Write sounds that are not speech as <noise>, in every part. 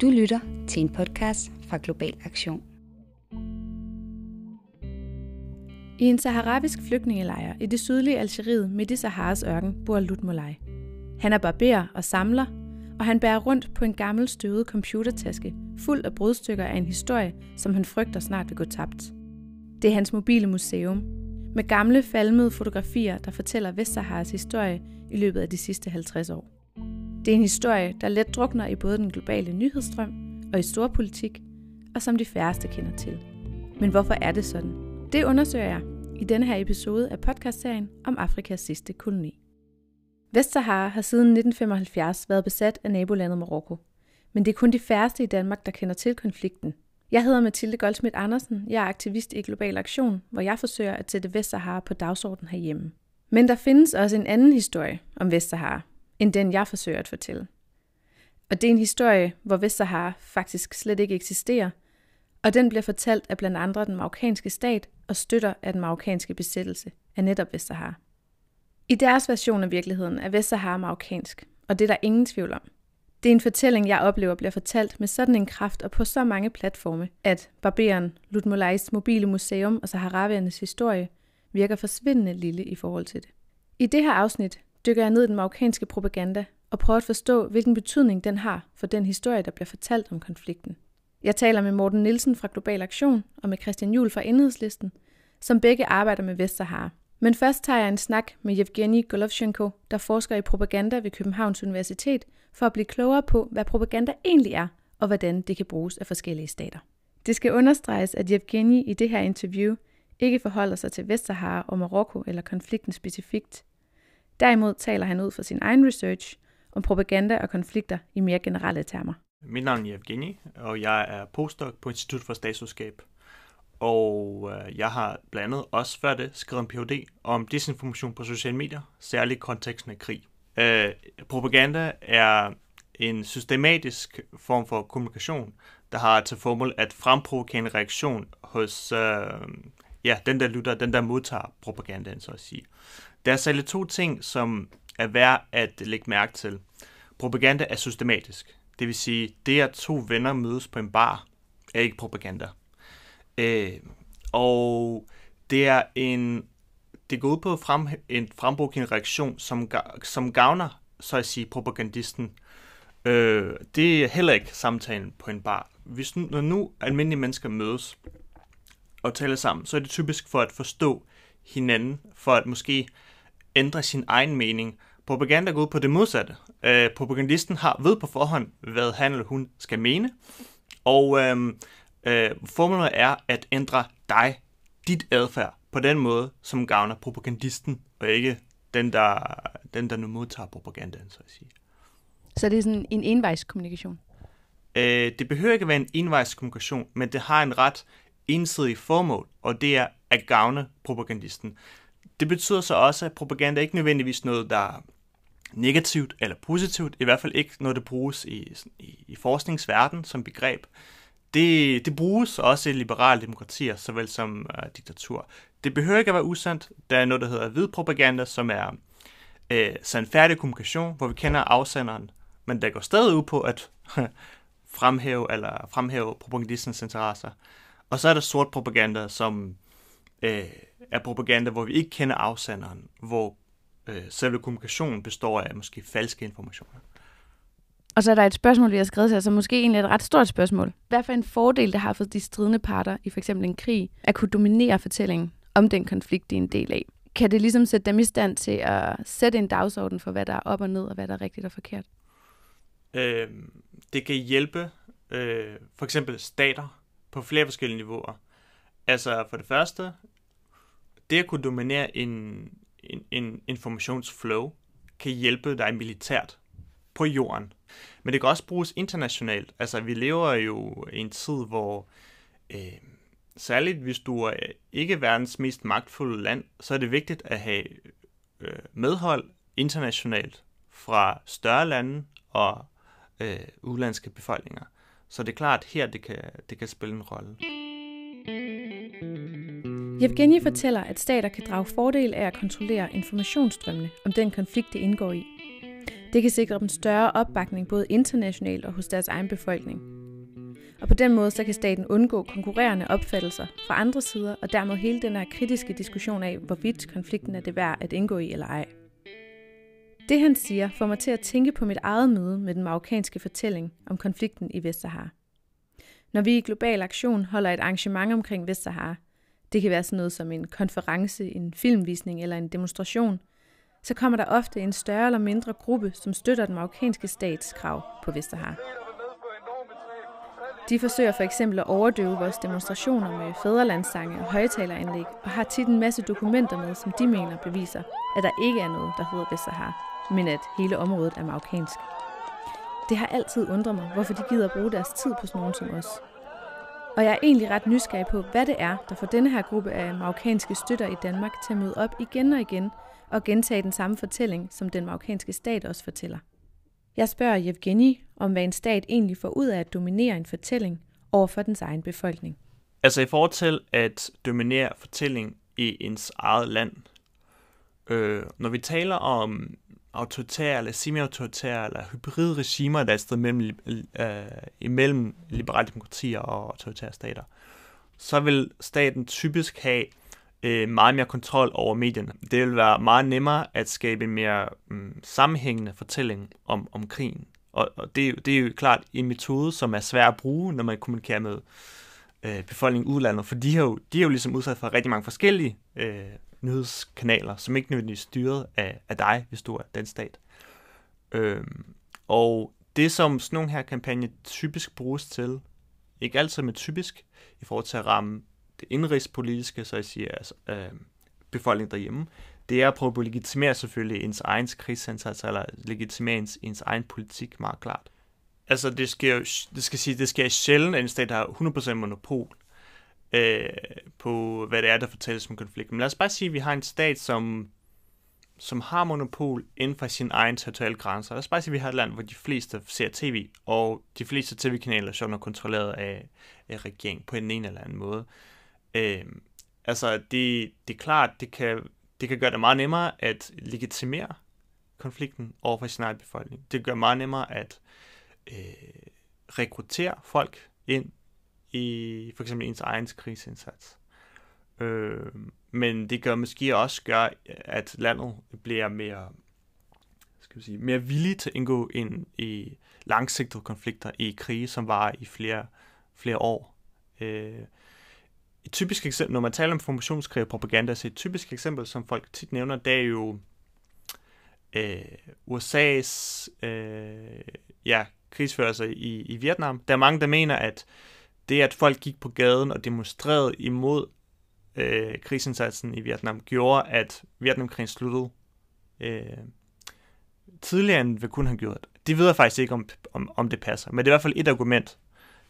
Du lytter til en podcast fra Global Aktion. I en saharabisk flygtningelejr i det sydlige Algeriet midt i Saharas ørken bor Lutmolai. Han er barber og samler, og han bærer rundt på en gammel støvet computertaske, fuld af brudstykker af en historie, som han frygter snart vil gå tabt. Det er hans mobile museum, med gamle falmede fotografier, der fortæller Vestsaharas historie i løbet af de sidste 50 år. Det er en historie, der let drukner i både den globale nyhedsstrøm og i storpolitik, og som de færreste kender til. Men hvorfor er det sådan? Det undersøger jeg i denne her episode af podcastserien om Afrikas sidste koloni. Vestsahara har siden 1975 været besat af nabolandet Marokko. Men det er kun de færreste i Danmark, der kender til konflikten. Jeg hedder Mathilde Goldsmith Andersen. Jeg er aktivist i Global Aktion, hvor jeg forsøger at sætte Vestsahara på dagsordenen herhjemme. Men der findes også en anden historie om Vestsahara, end den jeg forsøger at fortælle. Og det er en historie, hvor Vestsahara faktisk slet ikke eksisterer, og den bliver fortalt af blandt andre den marokkanske stat og støtter af den marokkanske besættelse af netop Vestsahara. I deres version af virkeligheden er Vestsahara marokkansk, og det er der ingen tvivl om. Det er en fortælling, jeg oplever bliver fortalt med sådan en kraft og på så mange platforme, at barberen, Lutmolais mobile museum og saharaviernes historie virker forsvindende lille i forhold til det. I det her afsnit dykker jeg ned i den marokkanske propaganda og prøver at forstå, hvilken betydning den har for den historie, der bliver fortalt om konflikten. Jeg taler med Morten Nielsen fra Global Aktion og med Christian Juhl fra Enhedslisten, som begge arbejder med Vestsahara. Men først tager jeg en snak med Evgeni Golovchenko, der forsker i propaganda ved Københavns Universitet, for at blive klogere på, hvad propaganda egentlig er, og hvordan det kan bruges af forskellige stater. Det skal understreges, at Evgeni i det her interview ikke forholder sig til Vestsahara og Marokko eller konflikten specifikt. Derimod taler han ud fra sin egen research om propaganda og konflikter i mere generelle termer. Mit navn er Evgeni, og jeg er postdoc på Institut for Statskundskab. Og øh, jeg har blandt andet også før det skrevet en Ph.D. om desinformation på sociale medier, særligt konteksten af krig. Øh, propaganda er en systematisk form for kommunikation, der har til formål at fremprovokere en reaktion hos øh, ja, den, der lytter, den, der modtager propagandaen, så at sige. Der er særligt to ting, som er værd at lægge mærke til. Propaganda er systematisk. Det vil sige, det at to venner mødes på en bar, er ikke propaganda. Øh, og det er en det går ud på frem, en frembrugt reaktion, som, som gavner, så at sige, propagandisten. Øh, det er heller ikke samtalen på en bar. Hvis når nu almindelige mennesker mødes og taler sammen, så er det typisk for at forstå hinanden, for at måske ændre sin egen mening. Propaganda går ud på det modsatte. Øh, propagandisten har ved på forhånd, hvad han eller hun skal mene, og øh, øh, formålet er at ændre dig, dit adfærd, på den måde, som gavner propagandisten, og ikke den, der, den, der nu modtager propagandaen, så at sige. Så det er sådan en envejskommunikation? Øh, det behøver ikke at være en envejskommunikation, men det har en ret ensidig formål, og det er at gavne propagandisten. Det betyder så også, at propaganda ikke nødvendigvis noget, der er negativt eller positivt, i hvert fald ikke noget, der bruges i, i, i forskningsverden som begreb. Det, det bruges også i liberale demokratier, såvel som øh, diktatur. Det behøver ikke at være usandt. Der er noget, der hedder hvid propaganda, som er øh, sandfærdig kommunikation, hvor vi kender afsenderen, men der går stadig ud på at <laughs> fremhæve eller fremhæve propagandistens interesser. Og så er der sort propaganda, som øh, er propaganda, hvor vi ikke kender afsenderen, hvor øh, selve kommunikationen består af måske falske informationer. Og så er der et spørgsmål, vi har skrevet til, som måske egentlig er et ret stort spørgsmål. Hvad for en fordel det har for de stridende parter i f.eks. en krig, at kunne dominere fortællingen om den konflikt, de er en del af? Kan det ligesom sætte dem i stand til at sætte en dagsorden for, hvad der er op og ned, og hvad der er rigtigt og forkert? Øh, det kan hjælpe øh, for eksempel stater på flere forskellige niveauer. Altså for det første, det at kunne dominere en, en, en informationsflow kan hjælpe dig militært på jorden. Men det kan også bruges internationalt. Altså vi lever jo i en tid, hvor øh, særligt hvis du er ikke verdens mest magtfulde land, så er det vigtigt at have øh, medhold internationalt fra større lande og øh, udlandske befolkninger. Så det er klart, at her det kan, det kan spille en rolle. Evgeni fortæller, at stater kan drage fordel af at kontrollere informationsstrømmene om den konflikt, det indgår i. Det kan sikre dem større opbakning både internationalt og hos deres egen befolkning. Og på den måde så kan staten undgå konkurrerende opfattelser fra andre sider, og dermed hele den her kritiske diskussion af, hvorvidt konflikten er det værd at indgå i eller ej. Det han siger får mig til at tænke på mit eget møde med den marokkanske fortælling om konflikten i Vestsahara. Når vi i Global Aktion holder et arrangement omkring Vestsahara, det kan være sådan noget som en konference, en filmvisning eller en demonstration, så kommer der ofte en større eller mindre gruppe, som støtter den marokkanske stats krav på Vesterhav. De forsøger for eksempel at overdøve vores demonstrationer med fædrelandssange og højtaleranlæg, og har tit en masse dokumenter med, som de mener beviser, at der ikke er noget, der hedder Vestsahara, men at hele området er marokkansk. Det har altid undret mig, hvorfor de gider bruge deres tid på sådan nogen som os. Og jeg er egentlig ret nysgerrig på, hvad det er, der får denne her gruppe af marokkanske støtter i Danmark til at møde op igen og igen og gentage den samme fortælling, som den marokkanske stat også fortæller. Jeg spørger Evgeni om, hvad en stat egentlig får ud af at dominere en fortælling over for dens egen befolkning. Altså i forhold til at dominere fortælling i ens eget land, øh, når vi taler om autoritære eller semi-autoritære eller hybride regimer, der er et sted mellem, øh, imellem liberale demokratier og autoritære stater, så vil staten typisk have øh, meget mere kontrol over medierne. Det vil være meget nemmere at skabe en mere øh, sammenhængende fortælling om, om krigen. Og, og det, det er jo klart en metode, som er svær at bruge, når man kommunikerer med øh, befolkningen udlandet, for de er, jo, de er jo ligesom udsat for rigtig mange forskellige øh, nyhedskanaler, som ikke nødvendigvis styret af, af dig, hvis du er den stat. Øhm, og det, som sådan nogle her kampagne typisk bruges til, ikke altid med typisk, i forhold til at ramme det indrigspolitiske, så jeg siger, altså, øh, befolkningen derhjemme, det er at prøve at legitimere selvfølgelig ens egen krigsindsats, eller legitimere ens, ens egen politik meget klart. Altså, det skal jo, det skal sige, det skal sjældent, at en stat har 100% monopol øh, på, hvad det er, der fortælles om konflikten. Men lad os bare sige, at vi har en stat, som, som har monopol inden for sin egen territoriale grænser. Lad os bare sige, at vi har et land, hvor de fleste ser tv, og de fleste tv-kanaler er kontrolleret af, af regeringen på en eller anden måde. Øh, altså, det, det er klart, det kan, det kan gøre det meget nemmere at legitimere konflikten over for sin egen befolkning. Det gør meget nemmere at øh, rekruttere folk ind i for eksempel ens egen krigsindsats. Øh, men det gør måske også gør, at landet bliver mere, skal vi sige, mere villig til at indgå ind i langsigtede konflikter i krige, som var i flere, flere år. Øh, et typisk eksempel, når man taler om formationskrig og propaganda, så et typisk eksempel, som folk tit nævner, det er jo øh, USA's øh, ja, krigsførelse i, i Vietnam. Der er mange, der mener, at det, at folk gik på gaden og demonstrerede imod øh, krigsindsatsen i Vietnam, gjorde, at Vietnamkrigen sluttede øh, tidligere, end vi kunne have gjort. Det ved jeg faktisk ikke, om, om, om det passer, men det er i hvert fald et argument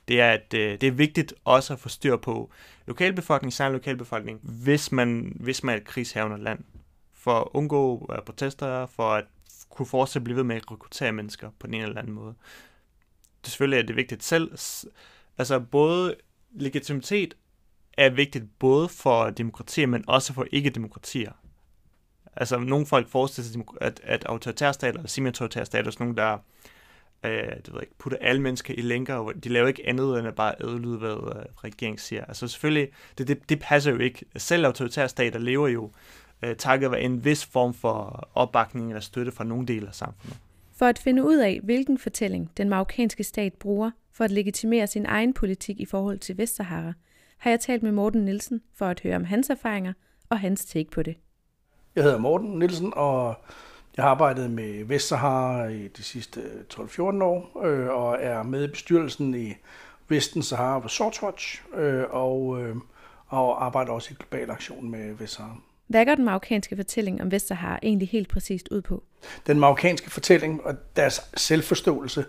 det er, at øh, det er vigtigt også at få styr på lokalbefolkningen, særlig lokalbefolkningen, hvis man, hvis man er et krigshavende land, for at undgå uh, protester, for at kunne fortsætte blive ved med at rekruttere mennesker på den ene eller anden måde. Det selvfølgelig er det vigtigt selv. Altså både legitimitet er vigtigt både for demokratier, men også for ikke-demokratier. Altså nogle folk forestiller sig, at, at autoritære stater eller semi-autoritære stater er sådan nogle, der øh, det ved ikke, putte alle mennesker i lænker, og de laver ikke andet end at bare adlyde, hvad øh, regeringen siger. Altså selvfølgelig, det, det, det passer jo ikke. Selv autoritære stater lever jo øh, takket være en vis form for opbakning eller støtte fra nogle dele af samfundet. For at finde ud af, hvilken fortælling den marokkanske stat bruger for at legitimere sin egen politik i forhold til Vestsahara, har jeg talt med Morten Nielsen for at høre om hans erfaringer og hans take på det. Jeg hedder Morten Nielsen, og jeg har arbejdet med Vestsahara i de sidste 12-14 år, øh, og er med i bestyrelsen i Vesten Sahara Resource Watch, øh, og, øh, og arbejder også i global aktion med Vestsahara. Hvad går den marokkanske fortælling om Vestsahara egentlig helt præcist ud på? Den marokkanske fortælling og deres selvforståelse,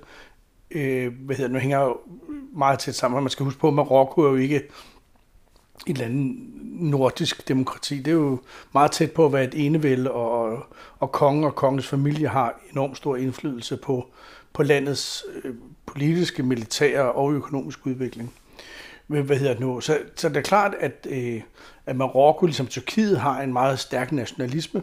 øh, hvad hedder, nu hænger jo meget tæt sammen. Man skal huske på, at Marokko er jo ikke et eller andet nordisk demokrati. Det er jo meget tæt på at være et enevæld, og, og kongen og kongens familie har enormt stor indflydelse på, på landets øh, politiske, militære og økonomiske udvikling. Hvad hedder det nu? Så, så det er klart, at, øh, at Marokko, ligesom Tyrkiet, har en meget stærk nationalisme,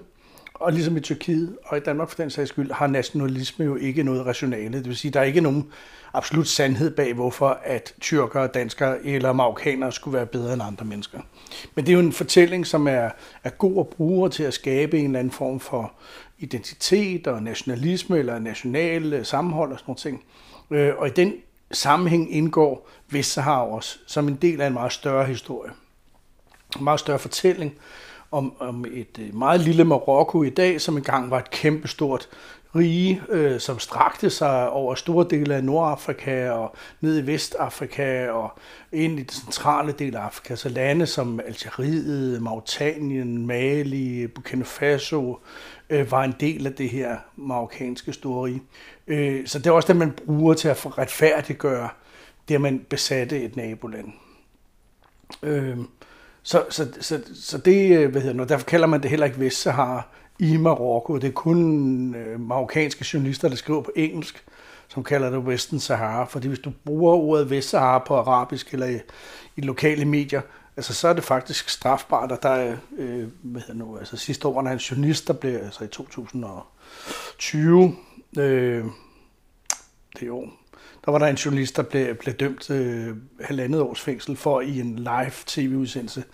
Og ligesom i Tyrkiet og i Danmark for den sags skyld, har nationalisme jo ikke noget rationale. Det vil sige, der er ikke nogen absolut sandhed bag, hvorfor at tyrkere, danskere eller marokkanere skulle være bedre end andre mennesker. Men det er jo en fortælling, som er, er god at bruge til at skabe en eller anden form for identitet og nationalisme eller national øh, sammenhold og sådan noget ting. Øh, og i den sammenhæng indgår Vestsahara også som en del af en meget større historie. Meget større fortælling om, om et øh, meget lille Marokko i dag, som engang var et kæmpestort rige, øh, som strakte sig over store dele af Nordafrika og ned i Vestafrika og ind i den centrale del af Afrika. Så lande som Algeriet, Mauritanien, Mali, Burkina Faso øh, var en del af det her marokkanske store rige. Øh, så det er også det, man bruger til at retfærdiggøre det, at man besatte et naboland. Øh, så, så, så, så det, øh, hvad hedder det, derfor kalder man det heller ikke Vestsahara i Marokko. Det er kun øh, marokkanske journalister, der skriver på engelsk, som kalder det Western Sahara. Fordi hvis du bruger ordet Vestsahara på arabisk eller i, i lokale medier, altså så er det faktisk strafbart, og der er, øh, hvad hedder nu, altså sidste år der en journalist, der blev, altså i 2020, øh, det år, der var der en journalist, der blev, blev dømt øh, halvandet års fængsel for i en live tv-udsendelse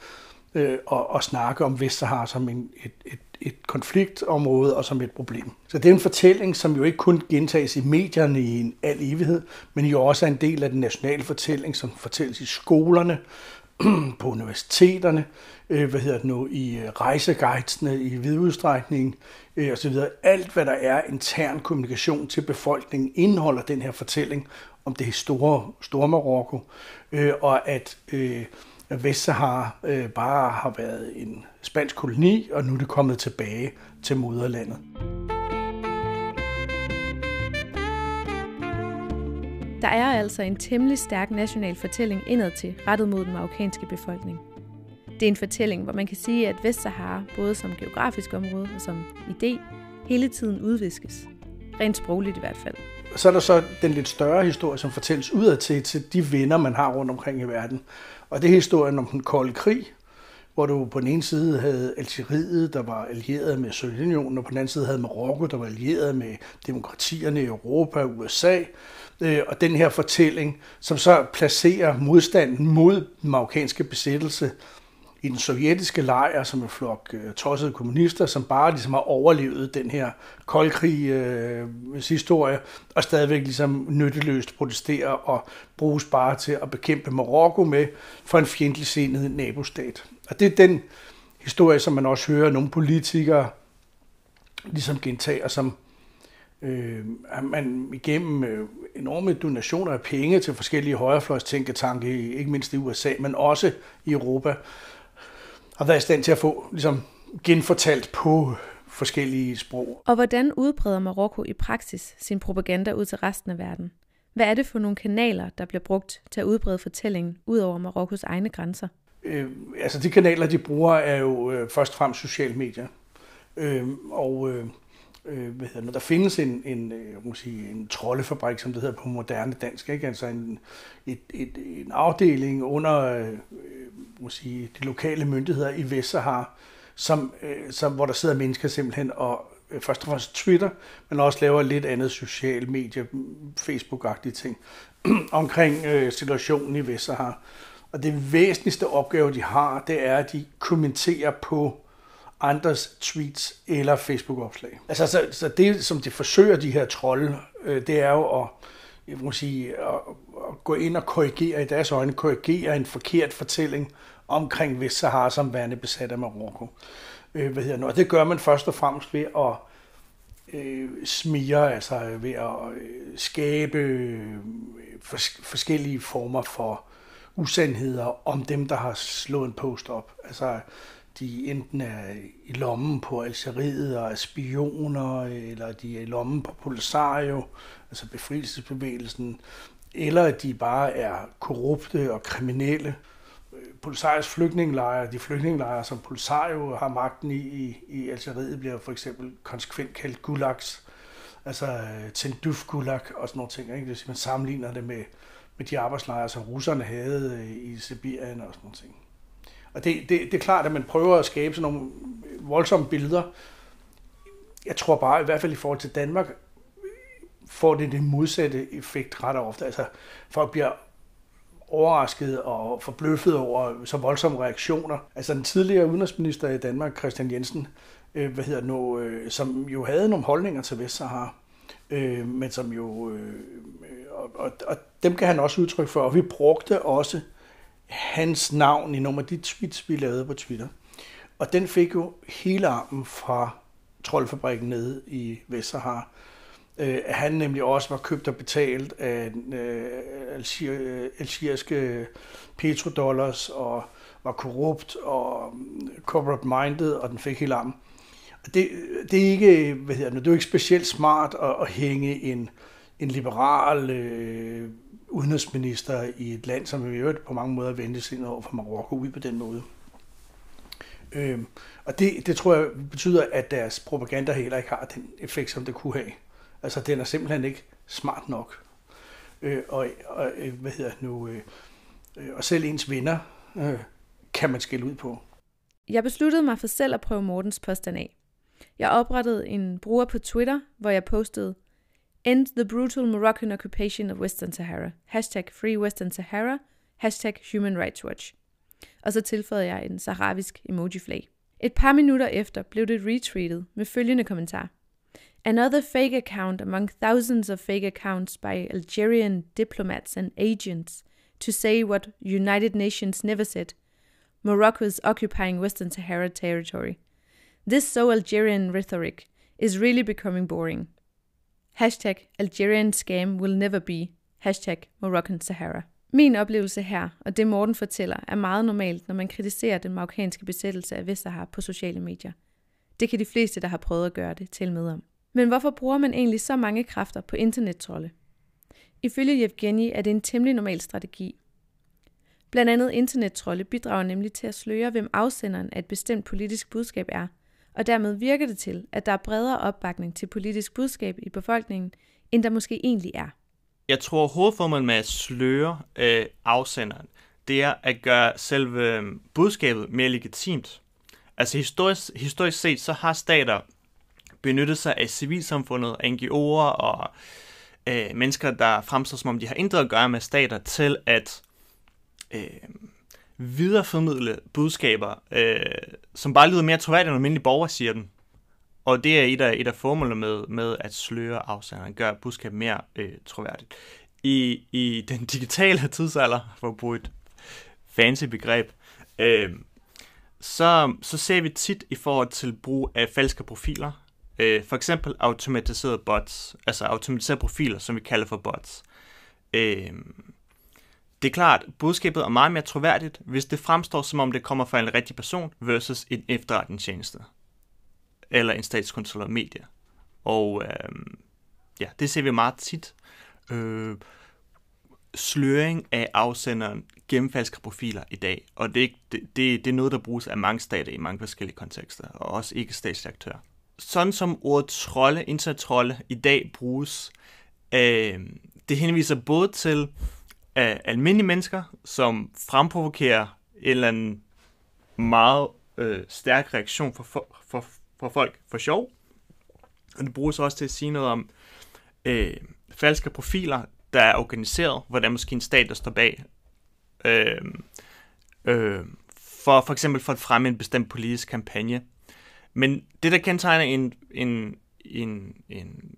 øh, og, og snakke om Vestsahara som en, et, et, et konfliktområde og som et problem. Så det er en fortælling, som jo ikke kun gentages i medierne i en al evighed, men jo også er en del af den nationale fortælling, som fortælles i skolerne, <clears throat> på universiteterne, øh, hvad hedder det nu, i øh, rejseguidesne, rejseguidesene i vidudstrækning øh, osv. Alt, hvad der er intern kommunikation til befolkningen, indeholder den her fortælling om det store, store Marokko, øh, og at øh, Vestsahara øh, bare har været en spansk koloni, og nu er det kommet tilbage til moderlandet. Der er altså en temmelig stærk national fortælling indad til, rettet mod den marokkanske befolkning. Det er en fortælling, hvor man kan sige, at Vestsahara, både som geografisk område og som idé, hele tiden udviskes. Rent sprogligt i hvert fald. Så er der så den lidt større historie, som fortælles udad til, til de venner, man har rundt omkring i verden. Og det er historien om den kolde krig, hvor du på den ene side havde Algeriet, der var allieret med Sovjetunionen, og på den anden side havde Marokko, der var allieret med demokratierne i Europa og USA. Øh, og den her fortælling, som så placerer modstanden mod den marokkanske besættelse i den sovjetiske lejr, som en flok øh, tossede kommunister, som bare ligesom har overlevet den her koldkrig øh, historie, og stadigvæk ligesom nytteløst protesterer og bruges bare til at bekæmpe Marokko med for en fjendtlig sindet nabostat. Og det er den historie, som man også hører nogle politikere ligesom gentager, som øh, man igennem øh, enorme donationer af penge til forskellige højrefløjstænketanke, ikke mindst i USA, men også i Europa, har været i stand til at få ligesom, genfortalt på forskellige sprog. Og hvordan udbreder Marokko i praksis sin propaganda ud til resten af verden? Hvad er det for nogle kanaler, der bliver brugt til at udbrede fortællingen ud over Marokkos egne grænser? Øh, altså de kanaler, de bruger, er jo øh, først og fremmest sociale medier. Øh, og øh, øh hvad hedder det, der findes en, en, øh, må sige, en troldefabrik, som det hedder på moderne dansk, ikke? altså en, et, et, en afdeling under øh, må sige, de lokale myndigheder i Vestsahara, som, øh, som, hvor der sidder mennesker simpelthen og øh, først og fremmest Twitter, men også laver lidt andet social medie, Facebook-agtige ting, <clears throat> omkring øh, situationen i Vestsahara. Og det væsentligste opgave, de har, det er, at de kommenterer på andres tweets eller Facebook-opslag. Altså, så, så det, som de forsøger, de her trolde, øh, det er jo at, jeg må sige, at, at gå ind og korrigere, i deres øjne, korrigere en forkert fortælling omkring Vestsahara som værende besat af Marokko. Øh, hvad hedder nu? Og det gør man først og fremmest ved at øh, smire, altså ved at øh, skabe øh, fors- forskellige former for usandheder om dem, der har slået en post op. Altså de enten er i lommen på Algeriet og er spioner, eller de er i lommen på Polisario, altså befrielsesbevægelsen, eller at de bare er korrupte og kriminelle. Polisarios flygtningelejre, de flygtningelejre, som Polisario har magten i, i, i Algeriet, bliver for eksempel konsekvent kaldt gulags, altså øh, Tenduf gulag og sådan nogle ting. Ikke? Hvis man sammenligner det med, med de arbejdslejre, som russerne havde øh, i Sibirien og sådan noget. Og det, det, det er klart, at man prøver at skabe sådan nogle voldsomme billeder jeg tror bare, i hvert fald i forhold til Danmark, får det det modsatte effekt ret ofte. Altså, folk bliver overrasket og forbløffet over så voldsomme reaktioner. Altså den tidligere udenrigsminister i Danmark, Christian Jensen, øh, hvad hedder nu, øh, som jo havde nogle holdninger til Vestsahara, øh, men som jo, øh, og, og, og dem kan han også udtrykke for, og vi brugte også hans navn i nogle af de tweets, vi lavede på Twitter. Og den fik jo hele armen fra troldfabrikken nede i Vestsahara. Øh, han nemlig også var købt og betalt af øh, øh algeriske petrodollars og var korrupt og øh, corporate minded, og den fik hele armen. Det, det er ikke, hvad hedder det, det er ikke specielt smart at, at hænge en, en liberal øh, udenrigsminister i et land, som i øvrigt på mange måder vendte ind over for Marokko ud på den måde. Øh, og det, det tror jeg betyder, at deres propaganda heller ikke har den effekt, som det kunne have. Altså, den er simpelthen ikke smart nok. Øh, og, og, øh, hvad hedder nu, øh, øh, og selv ens venner øh, kan man skille ud på. Jeg besluttede mig for selv at prøve Mortens påstand af. Jeg oprettede en bruger på Twitter, hvor jeg postede End the brutal Moroccan occupation of Western Sahara. Hashtag Free Western Sahara. Hashtag Human Rights Watch. Og så tilføjede jeg en sahravisk emoji-flag. Et par minutter efter blev det retweetet med følgende kommentar. Another fake account among thousands of fake accounts by Algerian diplomats and agents to say what United Nations never said. Morocco is occupying Western Sahara territory. This so Algerian rhetoric is really becoming boring. Hashtag Algerian scam will never be. Hashtag Moroccan Sahara. Min oplevelse her, og det Morten fortæller, er meget normalt, når man kritiserer den marokkanske besættelse af Vestsahara på sociale medier. Det kan de fleste, der har prøvet at gøre det, til med om. Men hvorfor bruger man egentlig så mange kræfter på internettrolle? Ifølge Evgeni er det en temmelig normal strategi. Blandt andet internettrolle bidrager nemlig til at sløre, hvem afsenderen af et bestemt politisk budskab er, og dermed virker det til, at der er bredere opbakning til politisk budskab i befolkningen, end der måske egentlig er. Jeg tror, hovedformålet med at sløre øh, afsenderen, det er at gøre selve øh, budskabet mere legitimt. Altså historisk, historisk set, så har stater benyttet sig af civilsamfundet, NGO'er og øh, mennesker, der fremstår som om de har intet at gøre med stater, til at øh, videreformidle budskaber, øh, som bare lyder mere troværdigt, end almindelige borgere siger dem. Og det er et af, et af formålene med, med at sløre afsenderen, gøre budskabet mere øh, troværdigt. I, I den <laughs> digitale tidsalder, for at bruge et fancy begreb, øh, så, så ser vi tit i forhold til brug af falske profiler, øh, for eksempel automatiserede bots, altså automatiserede profiler, som vi kalder for bots. Øh, det er klart, budskabet er meget mere troværdigt, hvis det fremstår som om det kommer fra en rigtig person versus en efterretningstjeneste eller en statskontrolleret medie. Og øh, ja, det ser vi meget tit. Øh, sløring af afsenderen gennem falske profiler i dag, og det, det, det, det er noget, der bruges af mange stater i mange forskellige kontekster, og også ikke statslige aktører. Sådan som ordet trolde, internettrolde, i dag bruges, øh, det henviser både til af almindelige mennesker, som fremprovokerer en eller anden meget øh, stærk reaktion for, for, for, for folk for sjov. Og det bruges også til at sige noget om øh, falske profiler, der er organiseret, hvor der er måske en stat, der står bag. Øh, øh, for for eksempel for at fremme en bestemt politisk kampagne. Men det, der kendetegner en, en, en, en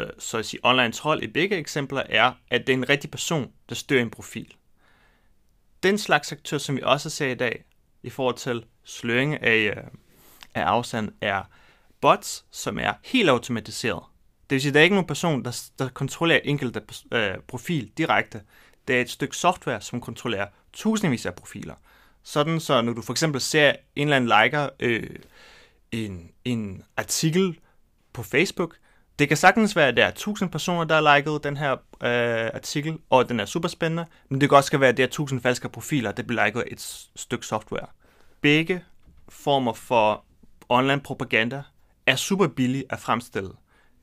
øh, så at sige, online trold i begge eksempler, er, at det er en rigtig person, der stører en profil. Den slags aktør, som vi også ser i dag, i forhold til sløring af, øh, af afstand, er bots, som er helt automatiseret. Det vil sige, at der er ikke nogen person, der, der kontrollerer enkelte øh, øh, profil direkte. Det er et stykke software, som kontrollerer tusindvis af profiler. Sådan så, når du for eksempel ser en eller anden liker øh, en, en artikel på Facebook, det kan sagtens være, at der er 1000 personer, der har liket den her øh, artikel, og den er super spændende, men det kan også være, at der er 1000 falske profiler, der bliver liket et stykke software. Begge former for online propaganda er super billige at fremstille.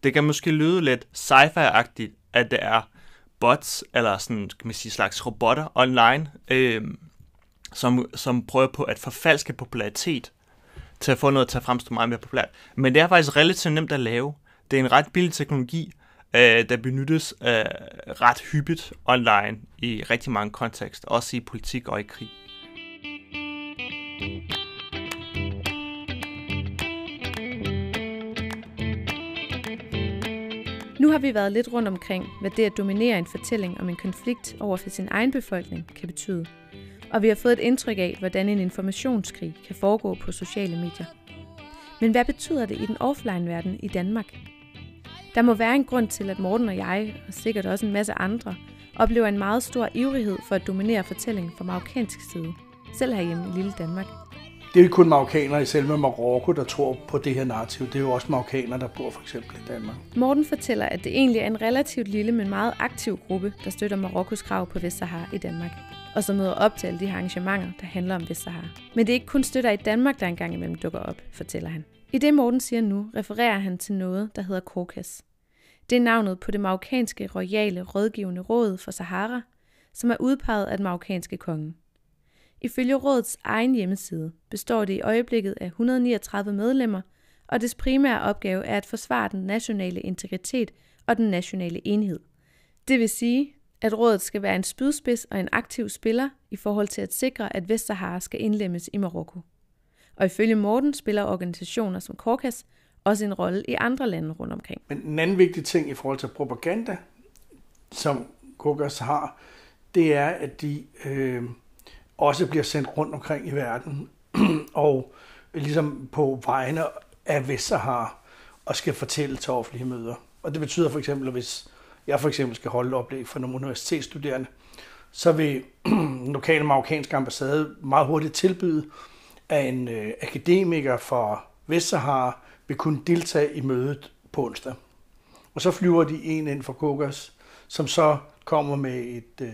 Det kan måske lyde lidt sci-fi-agtigt, at det er bots, eller sådan, kan man sige, slags robotter online, øh, som, som prøver på at forfalske popularitet til at få noget til at fremstå meget mere populært. Men det er faktisk relativt nemt at lave. Det er en ret billig teknologi, øh, der benyttes øh, ret hyppigt online i rigtig mange kontekster, også i politik og i krig. Nu har vi været lidt rundt omkring, hvad det at dominere en fortælling om en konflikt over for sin egen befolkning kan betyde. Og vi har fået et indtryk af, hvordan en informationskrig kan foregå på sociale medier. Men hvad betyder det i den offline-verden i Danmark? Der må være en grund til, at Morten og jeg, og sikkert også en masse andre, oplever en meget stor ivrighed for at dominere fortællingen fra marokkansk side, selv herhjemme i lille Danmark. Det er jo ikke kun marokkanere i selve Marokko, der tror på det her narrativ. Det er jo også marokkanere, der bor for eksempel i Danmark. Morten fortæller, at det egentlig er en relativt lille, men meget aktiv gruppe, der støtter Marokkos krav på Vestsahara i Danmark, og som møder op til alle de arrangementer, der handler om Vestsahara. Men det er ikke kun støtter i Danmark, der engang imellem dukker op, fortæller han. I det Morten siger nu, refererer han til noget, der hedder Korkas. Det er navnet på det marokkanske royale rådgivende råd for Sahara, som er udpeget af den marokkanske konge. Ifølge rådets egen hjemmeside består det i øjeblikket af 139 medlemmer, og dets primære opgave er at forsvare den nationale integritet og den nationale enhed. Det vil sige, at rådet skal være en spydspids og en aktiv spiller i forhold til at sikre, at Vestsahara skal indlemmes i Marokko. Og ifølge Morten spiller organisationer som Korkas også en rolle i andre lande rundt omkring. Men en anden vigtig ting i forhold til propaganda, som Korkas har, det er, at de øh, også bliver sendt rundt omkring i verden, <clears throat> og ligesom på vegne af Vestsahara, og skal fortælle til offentlige møder. Og det betyder for eksempel, at hvis jeg for eksempel skal holde oplæg for nogle universitetsstuderende, så vil den <clears throat> lokale marokkanske ambassade meget hurtigt tilbyde, at en øh, akademiker fra Vestsahara vil kunne deltage i mødet på onsdag. Og så flyver de en ind fra Kokos, som så kommer med et, øh,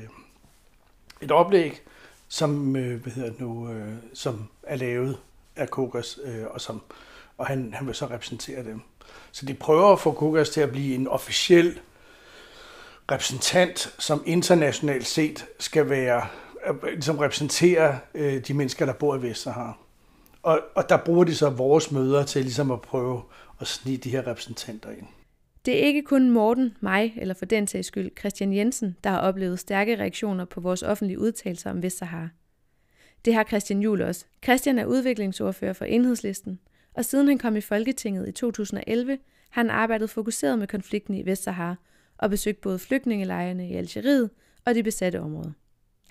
et oplæg, som, øh, hvad hedder det nu, øh, som er lavet af Kokos, øh, og, som, og han, han vil så repræsentere dem. Så de prøver at få Kokos til at blive en officiel repræsentant, som internationalt set skal være, øh, som repræsenterer øh, de mennesker, der bor i Vestsahara. Og, og der bruger de så vores møder til ligesom at prøve at snige de her repræsentanter ind. Det er ikke kun Morten, mig eller for den sags skyld Christian Jensen, der har oplevet stærke reaktioner på vores offentlige udtalelser om Vestsahara. Det har Christian Juhl også. Christian er udviklingsordfører for Enhedslisten, og siden han kom i Folketinget i 2011, har han arbejdet fokuseret med konflikten i Vestsahara og besøgt både flygtningelejrene i Algeriet og de besatte områder.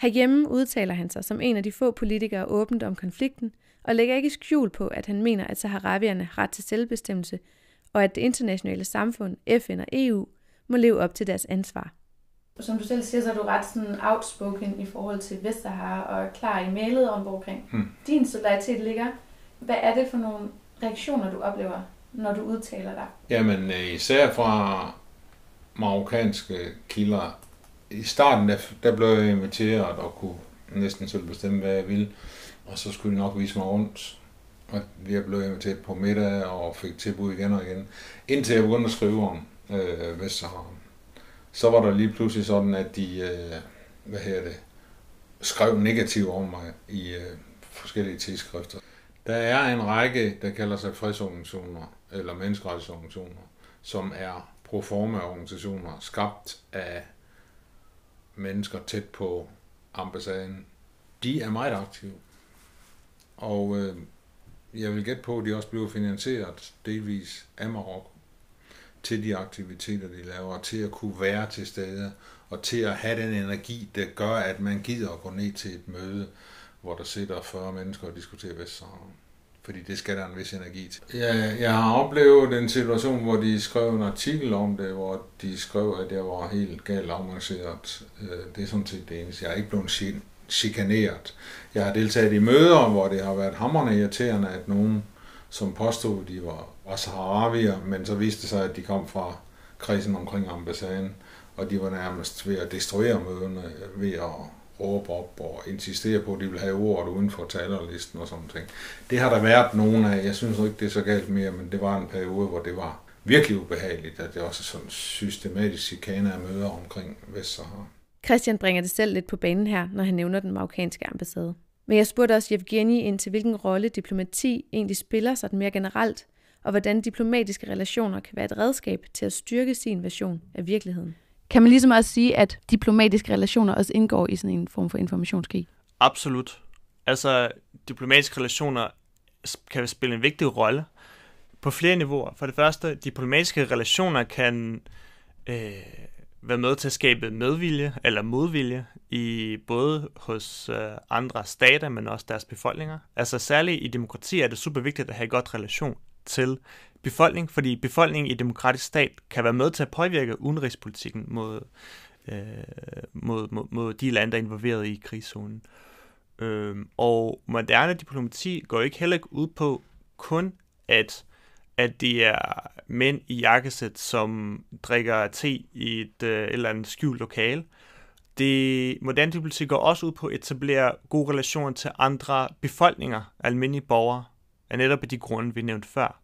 Herhjemme udtaler han sig som en af de få politikere åbent om konflikten, og lægger ikke skjul på, at han mener, at saharavierne har ret til selvbestemmelse, og at det internationale samfund, FN og EU, må leve op til deres ansvar. Som du selv siger, så er du ret sådan outspoken i forhold til Vestsahara og er klar i mailet om, hvor omkring hmm. din solidaritet ligger. Hvad er det for nogle reaktioner, du oplever, når du udtaler dig? Jamen, øh, især fra marokkanske kilder. I starten, der, der blev jeg inviteret og kunne næsten selv bestemme, hvad jeg ville. Og så skulle de nok vise mig rundt. Og vi blev inviteret på middag og fik tilbud igen og igen. Indtil jeg begyndte at skrive om øh, Vestsahara. Så var der lige pludselig sådan, at de, øh, hvad hedder det, skrev negativt om mig i øh, forskellige tidsskrifter. Der er en række, der kalder sig fredsorganisationer, eller menneskerettighedsorganisationer, som er proforma organisationer, skabt af mennesker tæt på ambassaden. De er meget aktive. Og øh, jeg vil gætte på, at de også bliver finansieret delvis af Marokko til de aktiviteter, de laver, til at kunne være til stede, og til at have den energi, der gør, at man gider at gå ned til et møde, hvor der sidder 40 mennesker og diskuterer Vestsahara. Fordi det skal der en vis energi til. Jeg, jeg har oplevet en situation, hvor de skrev en artikel om det, hvor de skrev, at jeg var helt galt avanceret. Øh, det er sådan set det eneste. Jeg er ikke blevet chikaneret. Jeg har deltaget i møder, hvor det har været hammerne irriterende, at nogen, som påstod, de var, var saharavier, men så viste det sig, at de kom fra kredsen omkring ambassaden, og de var nærmest ved at destruere møderne, ved at råbe op og insistere på, at de vil have ordet uden for talerlisten og sådan ting. Det har der været nogen af. Jeg synes ikke, det er så galt mere, men det var en periode, hvor det var virkelig ubehageligt, at det også er sådan systematisk chikane af møder omkring Vestsahara. Christian bringer det selv lidt på banen her, når han nævner den marokkanske ambassade. Men jeg spurgte også Evgeni ind til, hvilken rolle diplomati egentlig spiller sådan mere generelt, og hvordan diplomatiske relationer kan være et redskab til at styrke sin version af virkeligheden. Kan man ligesom også sige, at diplomatiske relationer også indgår i sådan en form for informationskrig? Absolut. Altså, diplomatiske relationer kan spille en vigtig rolle på flere niveauer. For det første, diplomatiske relationer kan øh, være med til at skabe medvilje eller modvilje i både hos øh, andre stater, men også deres befolkninger. Altså særligt i demokrati er det super vigtigt at have en godt relation til befolkning, fordi befolkningen i demokratisk stat kan være med til at påvirke udenrigspolitikken mod, øh, mod, mod, mod de lande, der er involveret i krigszonen. Øh, og moderne diplomati går ikke heller ikke ud på kun at at det er mænd i jakkesæt, som drikker te i et øh, eller andet skjult lokale. Det moderne diplomati går også ud på at etablere gode relationer til andre befolkninger, almindelige borgere, af netop af de grunde, vi nævnte før.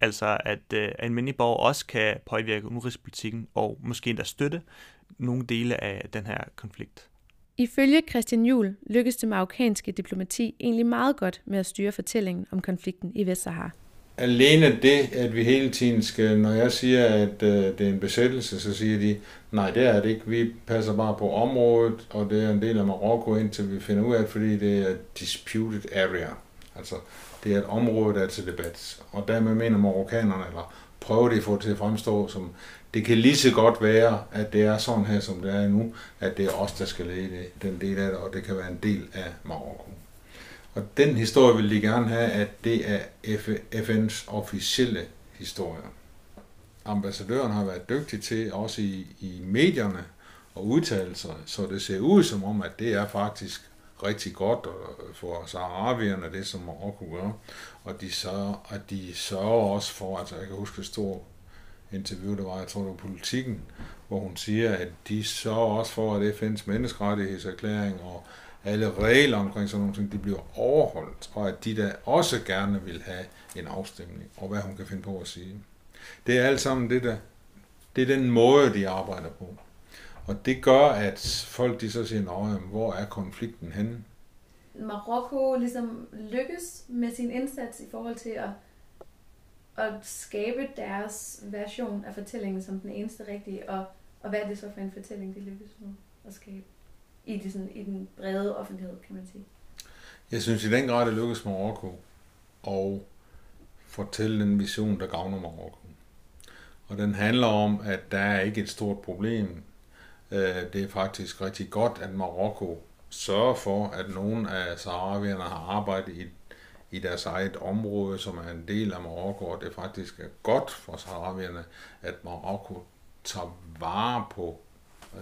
Altså at øh, almindelige borgere også kan påvirke udenrigspolitikken og måske endda støtte nogle dele af den her konflikt. Ifølge Christian Juhl lykkedes det marokkanske diplomati egentlig meget godt med at styre fortællingen om konflikten i Vestsahara. Alene det, at vi hele tiden skal, når jeg siger, at øh, det er en besættelse, så siger de, nej, det er det ikke. Vi passer bare på området, og det er en del af Marokko, indtil vi finder ud af, fordi det er disputed area. Altså, det er et område, der er til debat. Og dermed mener marokkanerne, eller prøver de at få det til at fremstå som, det kan lige så godt være, at det er sådan her, som det er nu, at det er os, der skal lede den del af det, og det kan være en del af Marokko. Og den historie vil de gerne have, at det er FN's officielle historie. Ambassadøren har været dygtig til, også i, i medierne, og udtale sig, så det ser ud som om, at det er faktisk rigtig godt for saharavierne, det som Marokko gør. Og de sørger, at de sørger også for, altså jeg kan huske et stort interview, der var, jeg tror det var politikken, hvor hun siger, at de sørger også for, at FN's menneskerettighedserklæring og alle regler omkring sådan nogle ting, de bliver overholdt, og at de der også gerne vil have en afstemning, og hvad hun kan finde på at sige. Det er alt sammen det der, det er den måde, de arbejder på. Og det gør, at folk de så siger, Nå, hvor er konflikten henne? Marokko ligesom lykkes med sin indsats i forhold til at, at skabe deres version af fortællingen som den eneste rigtige, og, og hvad er det så for en fortælling, de lykkes med at skabe? i, det sådan, i den brede offentlighed, kan man sige. Jeg synes i den grad, det lykkes Marokko at fortælle den vision, der gavner Marokko. Og den handler om, at der er ikke et stort problem. Øh, det er faktisk rigtig godt, at Marokko sørger for, at nogle af saharavierne har arbejdet i, i deres eget område, som er en del af Marokko, og det faktisk er godt for saharavierne, at Marokko tager vare på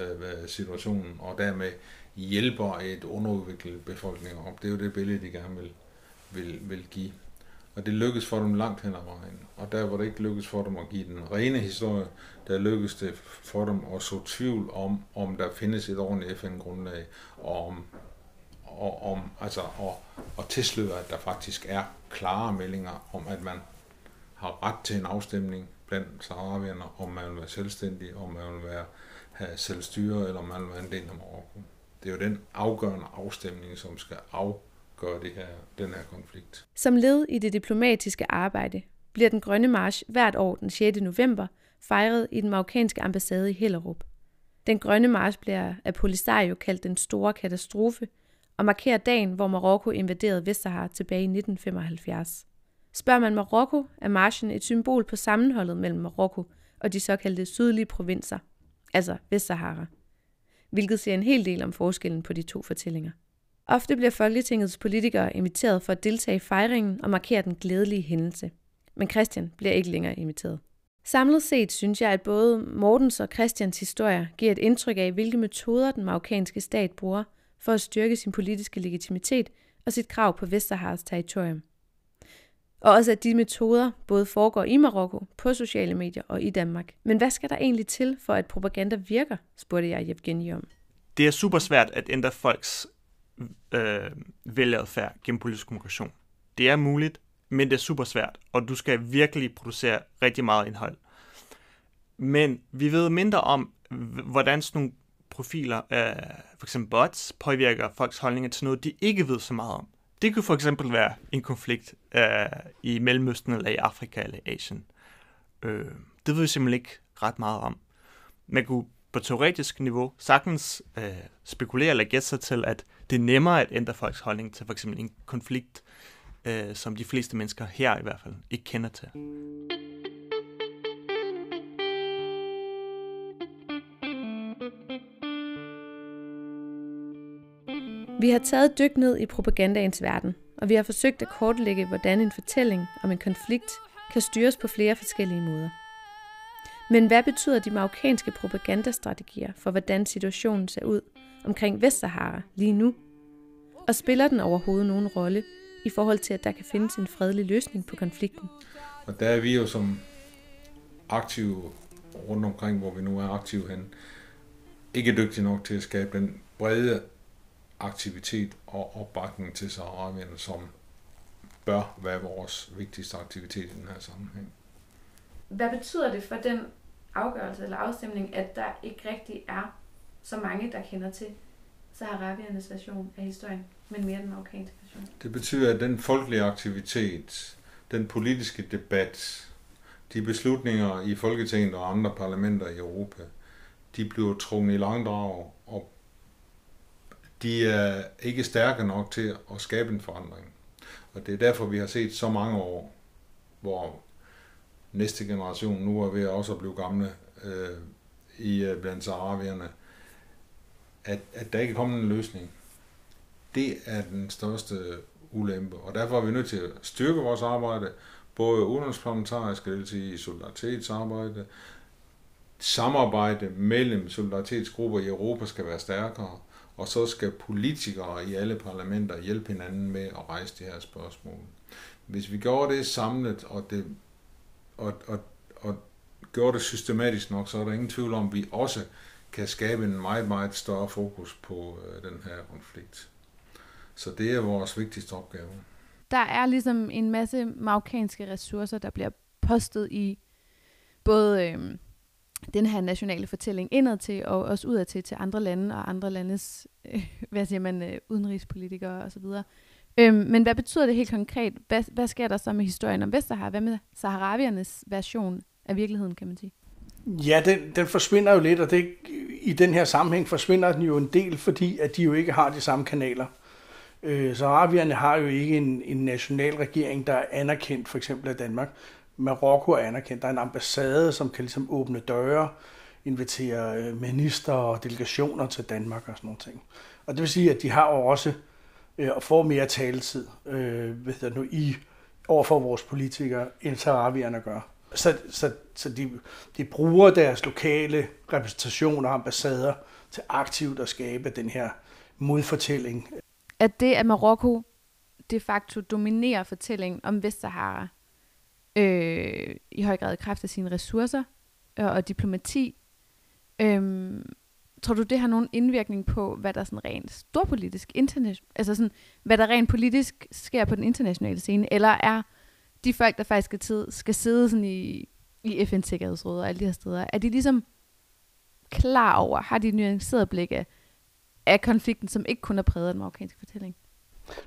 øh, øh, situationen, og dermed hjælper et underudviklet befolkning op. Det er jo det billede, de gerne vil, vil, vil give. Og det lykkedes for dem langt hen ad vejen. Og der, hvor det ikke lykkedes for dem at give den rene historie, der lykkedes det for dem at så tvivl om, om der findes et ordentligt FN-grundlag, og om, og om altså, og, og tilsløre, at der faktisk er klare meldinger om, at man har ret til en afstemning blandt saharavierne, om man vil være selvstændig, om man vil være have selvstyre, eller om man vil være en del af Marokko. Det er jo den afgørende afstemning, som skal afgøre det her, den her konflikt. Som led i det diplomatiske arbejde bliver den grønne march hvert år den 6. november fejret i den marokkanske ambassade i Hellerup. Den grønne march bliver af Polisario kaldt den store katastrofe og markerer dagen, hvor Marokko invaderede Vestsahara tilbage i 1975. Spørger man Marokko, er marchen et symbol på sammenholdet mellem Marokko og de såkaldte sydlige provinser – altså Vestsahara, hvilket siger en hel del om forskellen på de to fortællinger. Ofte bliver Folketingets politikere inviteret for at deltage i fejringen og markere den glædelige hændelse. Men Christian bliver ikke længere inviteret. Samlet set synes jeg, at både Mortens og Christians historier giver et indtryk af, hvilke metoder den marokkanske stat bruger for at styrke sin politiske legitimitet og sit krav på Vestsaharas territorium. Og også at de metoder både foregår i Marokko, på sociale medier og i Danmark. Men hvad skal der egentlig til for, at propaganda virker, spurgte jeg Evgeni om. Det er super svært at ændre folks øh, vælgeradfærd gennem politisk kommunikation. Det er muligt, men det er super svært, og du skal virkelig producere rigtig meget indhold. Men vi ved mindre om, hvordan sådan nogle profiler, øh, for eksempel bots, påvirker folks holdninger til noget, de ikke ved så meget om. Det kunne for eksempel være en konflikt øh, i Mellemøsten, eller i Afrika, eller Asien. Øh, det ved vi simpelthen ikke ret meget om. Man kunne på teoretisk niveau sagtens øh, spekulere eller gætte sig til, at det er nemmere at ændre folks holdning til for eksempel en konflikt, øh, som de fleste mennesker her i hvert fald ikke kender til. Vi har taget dyk ned i propagandaens verden, og vi har forsøgt at kortlægge, hvordan en fortælling om en konflikt kan styres på flere forskellige måder. Men hvad betyder de marokkanske propagandastrategier for, hvordan situationen ser ud omkring Vestsahara lige nu? Og spiller den overhovedet nogen rolle i forhold til, at der kan findes en fredelig løsning på konflikten? Og der er vi jo som aktive rundt omkring, hvor vi nu er aktive hen, ikke dygtige nok til at skabe den brede aktivitet og opbakning til Saharavierne, som bør være vores vigtigste aktivitet i den her sammenhæng. Hvad betyder det for den afgørelse eller afstemning, at der ikke rigtig er så mange, der kender til Saharaviernes version af historien, men mere den marokkanske version? Det betyder, at den folkelige aktivitet, den politiske debat, de beslutninger i Folketinget og andre parlamenter i Europa, de bliver trukket i langdrag, og de er ikke stærke nok til at skabe en forandring. Og det er derfor, vi har set så mange år, hvor næste generation nu er ved også at blive gamle øh, i øh, blandt saharavierne, at, at der ikke er kommet en løsning. Det er den største ulempe, og derfor er vi nødt til at styrke vores arbejde, både udenrigsparlamentarisk, det vil sige solidaritetsarbejde, samarbejde mellem solidaritetsgrupper i Europa skal være stærkere, og så skal politikere i alle parlamenter hjælpe hinanden med at rejse de her spørgsmål. Hvis vi gjorde det samlet, og, det, og, og, og gjorde det systematisk nok, så er der ingen tvivl om, at vi også kan skabe en meget, meget større fokus på øh, den her konflikt. Så det er vores vigtigste opgave. Der er ligesom en masse marokkanske ressourcer, der bliver postet i både øh, den her nationale fortælling indad til, og også udad til, til andre lande og andre landes, øh, <laughs> hvad siger man, øh, udenrigspolitikere osv. Øhm, men hvad betyder det helt konkret? Hvad, hvad sker der så med historien om Vestsahara? Hvad med Saharaviernes version af virkeligheden, kan man sige? Ja, den, den forsvinder jo lidt, og det, i den her sammenhæng forsvinder den jo en del, fordi at de jo ikke har de samme kanaler. Øh, Saharavierne har jo ikke en, en national regering, der er anerkendt for eksempel af Danmark. Marokko er anerkendt. Der er en ambassade, som kan ligesom åbne døre, invitere øh, minister og delegationer til Danmark og sådan nogle ting. Og det vil sige, at de har jo også øh, Øh, og får mere taletid øh, ved det nu, i overfor vores politikere, end saharavierne gør. Så, så, så de, de bruger deres lokale repræsentationer og ambassader til aktivt at skabe den her modfortælling. At det, at Marokko de facto dominerer fortællingen om Vestsahara, øh, i høj grad i kraft af sine ressourcer og, og diplomati. Øh, tror du, det har nogen indvirkning på, hvad der sådan rent storpolitisk, internet, altså sådan, hvad der rent politisk sker på den internationale scene, eller er de folk, der faktisk skal, tid, skal sidde sådan i, i FN's Sikkerhedsråd og alle de her steder, er de ligesom klar over, har de et nuanceret blik af, af konflikten, som ikke kun er præget af den marokkanske fortælling?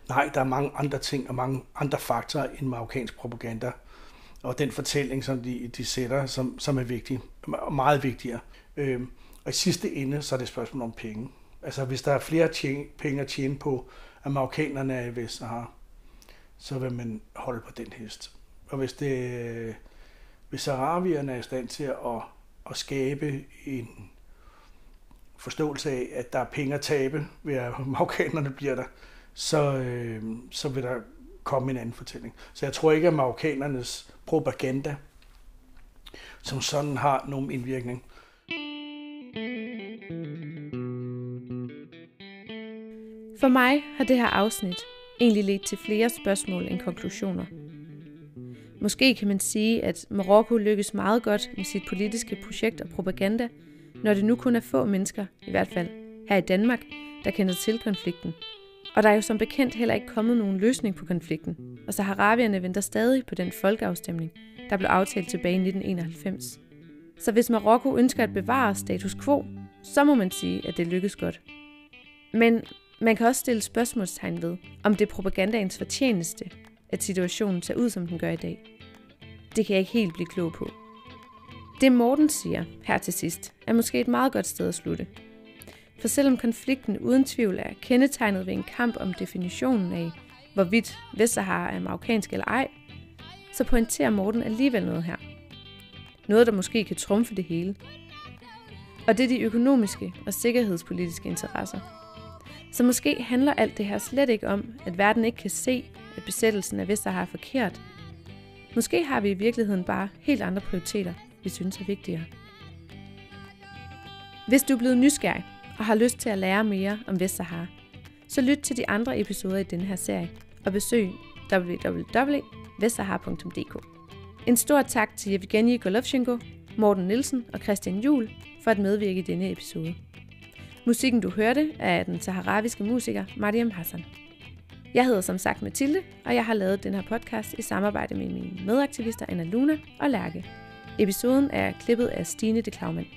Nej, der er mange andre ting og mange andre faktorer end marokkansk propaganda og den fortælling, som de, de sætter, som, som er vigtig, meget vigtigere. Øhm, og i sidste ende, så er det et spørgsmål om penge. Altså, hvis der er flere tjene, penge at tjene på, at marokkanerne er i Vestsahara, så vil man holde på den hest. Og hvis, det, hvis arabierne er i stand til at, at skabe en forståelse af, at der er penge at tabe ved at <laughs> marokkanerne bliver der, så, øh, så vil der komme en anden fortælling. Så jeg tror ikke, at marokkanernes propaganda som sådan har nogen indvirkning. For mig har det her afsnit egentlig ledt til flere spørgsmål end konklusioner. Måske kan man sige, at Marokko lykkes meget godt med sit politiske projekt og propaganda, når det nu kun er få mennesker, i hvert fald her i Danmark, der kender til konflikten – og der er jo som bekendt heller ikke kommet nogen løsning på konflikten, og saharavierne venter stadig på den folkeafstemning, der blev aftalt tilbage i 1991. Så hvis Marokko ønsker at bevare status quo, så må man sige, at det lykkes godt. Men man kan også stille spørgsmålstegn ved, om det er propagandaens fortjeneste, at situationen ser ud, som den gør i dag. Det kan jeg ikke helt blive klog på. Det Morten siger her til sidst, er måske et meget godt sted at slutte. For selvom konflikten uden tvivl er kendetegnet ved en kamp om definitionen af, hvorvidt Vestsahara er marokkansk eller ej, så pointerer Morten alligevel noget her. Noget, der måske kan trumfe det hele. Og det er de økonomiske og sikkerhedspolitiske interesser. Så måske handler alt det her slet ikke om, at verden ikke kan se, at besættelsen af Vestsahara er forkert. Måske har vi i virkeligheden bare helt andre prioriteter, vi synes er vigtigere. Hvis du er blevet nysgerrig og har lyst til at lære mere om Vestsahara, så lyt til de andre episoder i denne her serie og besøg www.vestsahara.dk. En stor tak til Evgeni Golovchenko, Morten Nielsen og Christian Jul for at medvirke i denne episode. Musikken du hørte er af den saharaviske musiker Mariam Hassan. Jeg hedder som sagt Mathilde, og jeg har lavet den her podcast i samarbejde med mine medaktivister Anna Luna og Lærke. Episoden er klippet af Stine de Klaumann.